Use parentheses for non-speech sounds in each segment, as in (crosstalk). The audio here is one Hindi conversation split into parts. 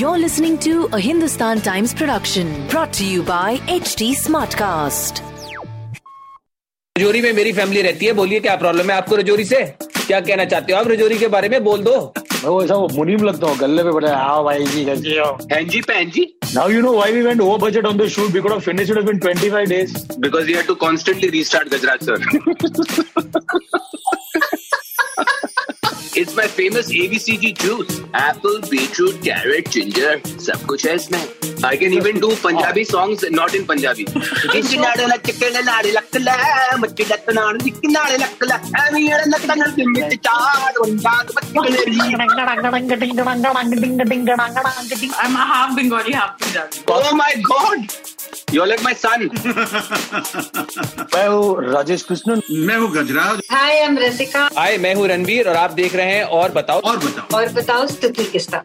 You're listening to a Hindustan Times production brought to you by HT Smartcast. Rajouri में मेरी फैमिली रहती है। बोलिए क्या प्रॉब्लम है आपको रजौरी से? क्या कहना चाहते हो आप रजौरी के बारे में? बोल दो। मैं वो ऐसा मुनीम लगता हूँ गले पे बैठा हाँ। भाई जी कैसे हो? हैन जी पहन जी। Now you know why we went over budget on the shoot we could have finished it in 25 days because you have to constantly restart Gajraj sir it's my famous ABCG juice apple beetroot carrot ginger सब कुछ है इसमें। I can even do Punjabi songs not in Punjabi I'm half Bengali, half Punjabi. Oh my god! You're like my son. (laughs) मैं हूँ राजेश कृष्णन। मैं हूँ गजराज। हाय आई एम रसिका हाय मैं हूँ रणबीर और आप देख रहे हैं और बताओ। और बताओ। और बताओ स्तुति किस्सा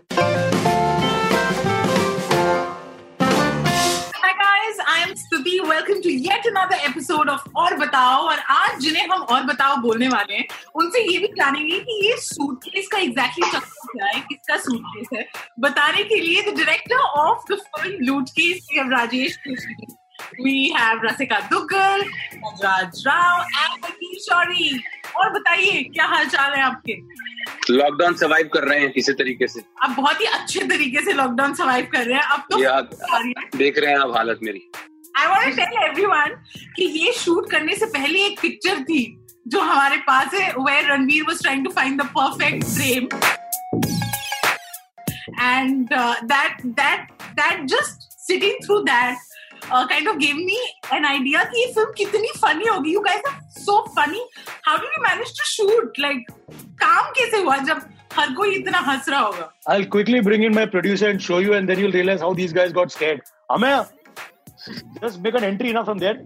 yet another episode of और बताओ और आज जिन्हें हम और बताओ बोलने वाले हैं उनसे ये भी जानेंगे कि ये सूटकेस का एग्जैक्टली चक्कर क्या है किसका सूटकेस है। बताने के लिए the director of the film Lootcase we have Rajesh we have और बताइए क्या हाल चाल है आपके? लॉकडाउन सर्वाइव कर रहे हैं किसी तरीके से। आप बहुत ही अच्छे तरीके से लॉकडाउन सर्वाइव कर रहे हैं। अब तो देख रहे हैं आप हालत मेरी। आई वांट टेल एवरीवन कि ये शूट करने से पहले एक पिक्चर थी जो हमारे पास है where Ranveer was trying to find the perfect frame and that that that just sitting through that kind of give me an idea कि ये फ़िल्म कितनी फनी होगी। You guys are so funny how did you manage to shoot like काम कैसे हुआ जब हर कोई इतना हंस रहा होगा? I'll quickly bring in my producer and show you and then you'll realize how these guys got scared. Amaya just make an entry now from there.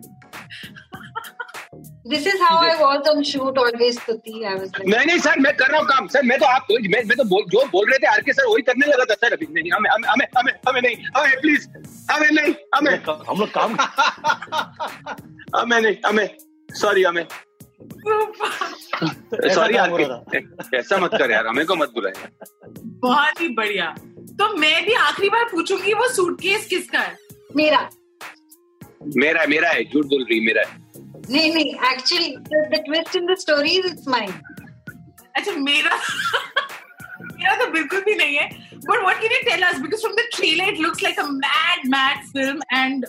This is how I was on shoot always Stuti I was नहीं नहीं सर मैं कर रहा हूँ काम। सर मैं तो आप मैं, मैं तो बोल, जो बोल रहे थे आर के सर वही करने लगा था सर अभी। नहीं हमें हमें हमें हमें हमें नहीं। हमें प्लीज़ हमें नहीं हमें। हम लोग काम (laughs) हमें नहीं हमें। सॉरी हमें। सॉरी काम आर हो रहा के ऐसा मत कर यार हमें को मत बुलाए बहुत ही बढ़िया। तो मैं भी आखिरी बार पूछूँगी वो सूटकेस किसका है? मेरा। मेरा है मेरा है झूठ बोल रही मेरा है। नहीं नहीं actually the twist in the story is it's mine अच्छा मेरा मेरा तो बिल्कुल भी नहीं है but what can you tell us because from the trailer it looks like a mad mad film and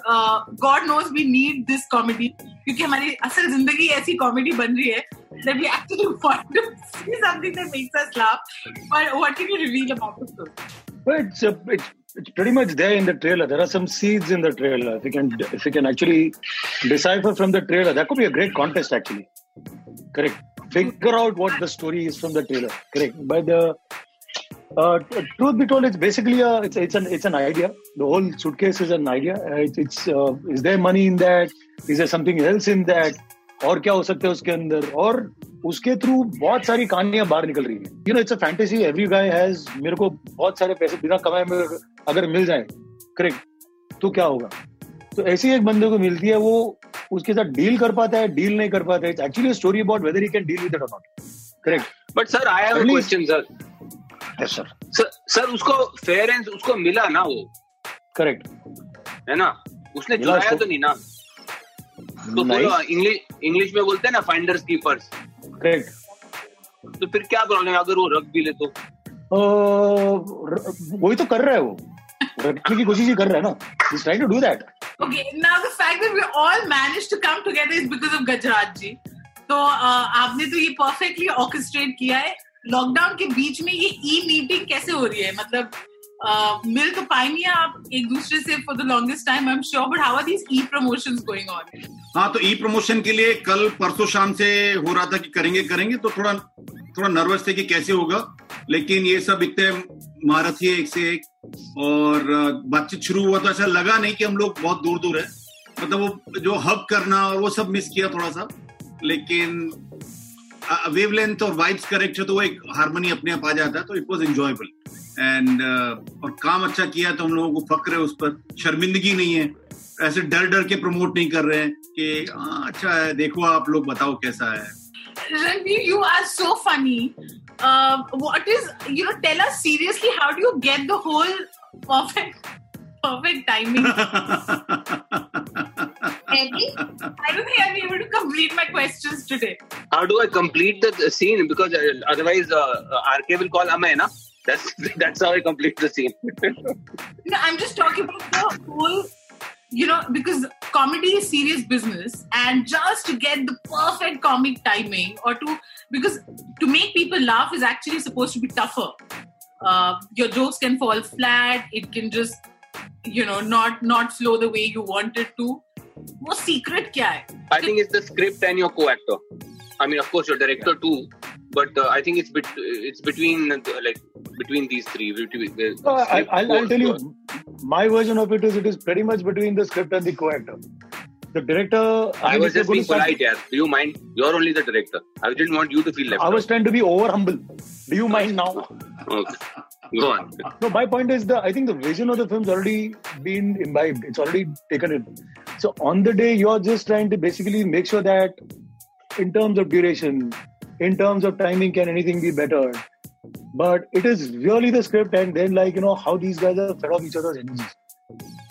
god knows we need this comedy क्योंकि हमारी असल ज़िंदगी ऐसी कॉमेडी बन रही है that we actually want to see something that makes us laugh. But what can you reveal about the film? Well, it's, uh, it's it's pretty much there in the trailer. There are some seeds in the trailer. If you can if you can actually decipher from the trailer, that could be a great contest actually. Correct. Figure out what the story is from the trailer. Correct. But the uh, t- truth be told, it's basically a it's it's an it's an idea. The whole suitcase is an idea. Uh, it's, it's uh, is there money in that? Is there something else in that? और क्या हो सकता है उसके अंदर और उसके थ्रू बहुत सारी कहानियाँ बाहर निकल रही है। You know it's a fantasy every guy has मेरे को बहुत सारे पैसे बिना कमाए में अगर मिल जाए करेक्ट तो क्या होगा? तो ऐसी एक बंदे को मिलती है वो उसके साथ डील कर पाता है डील नहीं कर पाता है। It's actually story about whether he can deal with it और not correct but sir I have a question sir yes sir sir sir उसको फेयर एंड उसको मिला ना वो? करेक्ट है ना? उसने चुराया तो नहीं ना? तो इंग्लिश इंग्लिश में बोलते हैं ना फाइंडर्स कीपर्स करेक्ट तो फिर क्या प्रॉब्लम है अगर वो रख भी ले तो? वही तो कर रहा है वो। रखने की कोशिश ही कर रहा है ना। Is trying to do that Okay, now the fact that we all managed to come together is because of Gajraj ji. तो uh, आपने तो ये परफेक्टली ऑर्केस्ट्रेट किया है। लॉकडाउन के बीच में ये ई मीटिंग कैसे हो रही है? मतलब uh, मिल तो पाएँगे आप एक दूसरे से for the longest time I am sure but how are these E promotions going on हाँ तो ई प्रमोशन के लिए कल परसों शाम से हो रहा था कि करेंगे करेंगे तो थोड़ा थोड़ा नर्वस थे कि कैसे होगा लेकिन ये सब इतने महारथी है एक से एक और बातचीत शुरू हुआ तो ऐसा लगा नहीं कि हम लोग बहुत दूर दूर है मतलब वो जो हब करना और वो सब मिस किया थोड़ा सा लेकिन वेव लेंथ और वाइब्स करेक्ट है तो वो एक हारमोनी अपने आप आ जाता है तो it was enjoyable and uh, और काम अच्छा किया तो हम लोगों को फक्र है उस पर शर्मिंदगी नहीं है ऐसे डर डर के प्रमोट नहीं कर रहे हैं कि हाँ अच्छा है देखो आप लोग बताओ कैसा है Ranveer, you are so funny. Uh, what is you know? Tell us seriously. How do you get the whole perfect, perfect timing? Maybe. I don't think I'll be able to complete my questions today. How do I complete the scene? Because uh, otherwise, uh, uh, RK will call Amay, na? That's that's how I complete the scene. No, I'm just talking about the whole, you know, because comedy is serious business, and just to get the perfect comic timing, or to because to make people laugh is actually supposed to be tougher. Uh, your jokes can fall flat. It can just, you know, not not flow the way you want it to. वो secret क्या है? I think it's the script and your co-actor. I mean, of course, your director too, but uh, I think it's bet- it's between uh, like between these three. Between, the No, I, script, I'll, I'll tell you, my version of it is it is pretty much between the script and the co-actor. The director. I was just being polite, yeah. Do you mind? You're only the director. I didn't want you to feel left I was trying to be over humble. Do you mind now? Okay. Go on. No, my point is the I think the vision of the film's already been imbibed. It's already taken in. So on the day, you're just trying to basically make sure that in terms of duration, in terms of timing, can anything be better? But it is really the script, and then like you know how these guys are fed off each other's energies.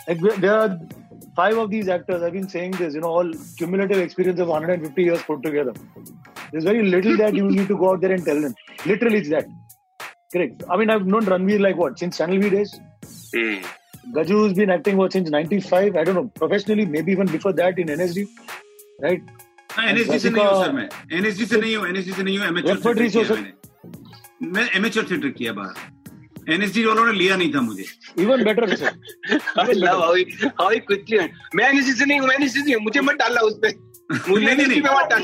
Like there- there are five of these actors. I've been saying this, you know, all cumulative experience of 150 years put together. There's very little that you need to go out there and tell them. Literally, it's that. Correct. I mean, I've known Ranveer like what since Channel V days. Hmm. Gaju's been acting what since '95. I don't know professionally, maybe even before that in NSD, right? NSG से नहीं हूँ सर मैं एनएसजी से नहीं हूँ एनएसजी से नहीं हूँ एमेच्योर Repertory थिएटर किया से- मैंने मैं एमेच्योर थिएटर किया बाहर एनएसजी वालों ने लिया नहीं था मुझे sir. I love how he how he मैं NSC से नहीं मैं NSC से मुझे मत डालना उस पे. मुझे नहीं, नहीं, डाल.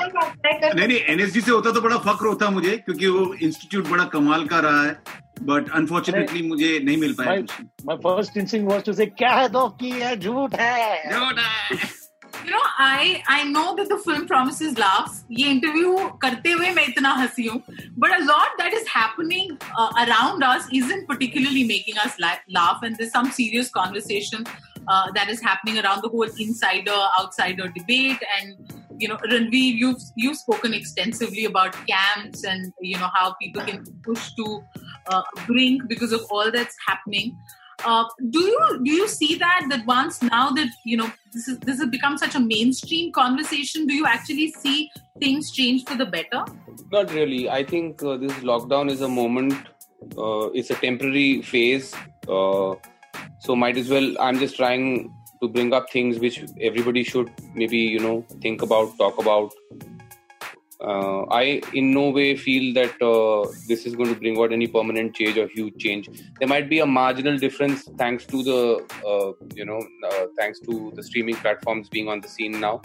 नहीं नहीं एनएसजी से होता तो बड़ा फक्र होता मुझे क्योंकि वो इंस्टीट्यूट बड़ा कमाल का रहा है बट अनफॉर्चुनेटली मुझे नहीं मिल पाया my first instinct was to say, क्या है तो की है झूठ है. you know i i know that the film promises laughs ye interview karte hue main itna hansi hu but a lot that is happening uh, around us isn't particularly making us laugh. And there's some serious conversation uh, that is happening around the whole insider outsider debate. And you know ranveer you've you've spoken extensively about camps and you know how people can push to uh, brink because of all that's happening. Uh, do you do you see that that once now that you know this is this has become such a mainstream conversation do you actually see things change for the better Not really. I think uh, this lockdown is a moment. Uh, it's a temporary phase. Uh, so might as well. I'm just trying to bring up things which everybody should maybe you know think about, talk about. Uh, I in no way feel that uh, this is going to bring out any permanent change or huge change. There might be a marginal difference thanks to the uh, you know uh, thanks to the streaming platforms being on the scene now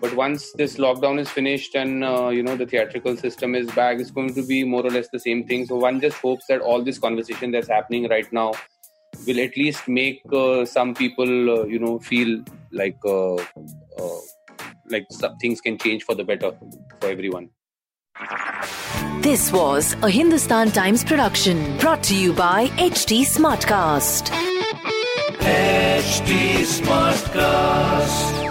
but once this lockdown is finished and uh, you know the theatrical system is back it's going to be more or less the same thing so one just hopes that all this conversation that's happening right now will at least make uh, some people you know feel like like some things can change for the better for everyone This was a Hindustan Times production brought to you by HT Smartcast. HD Smartcast.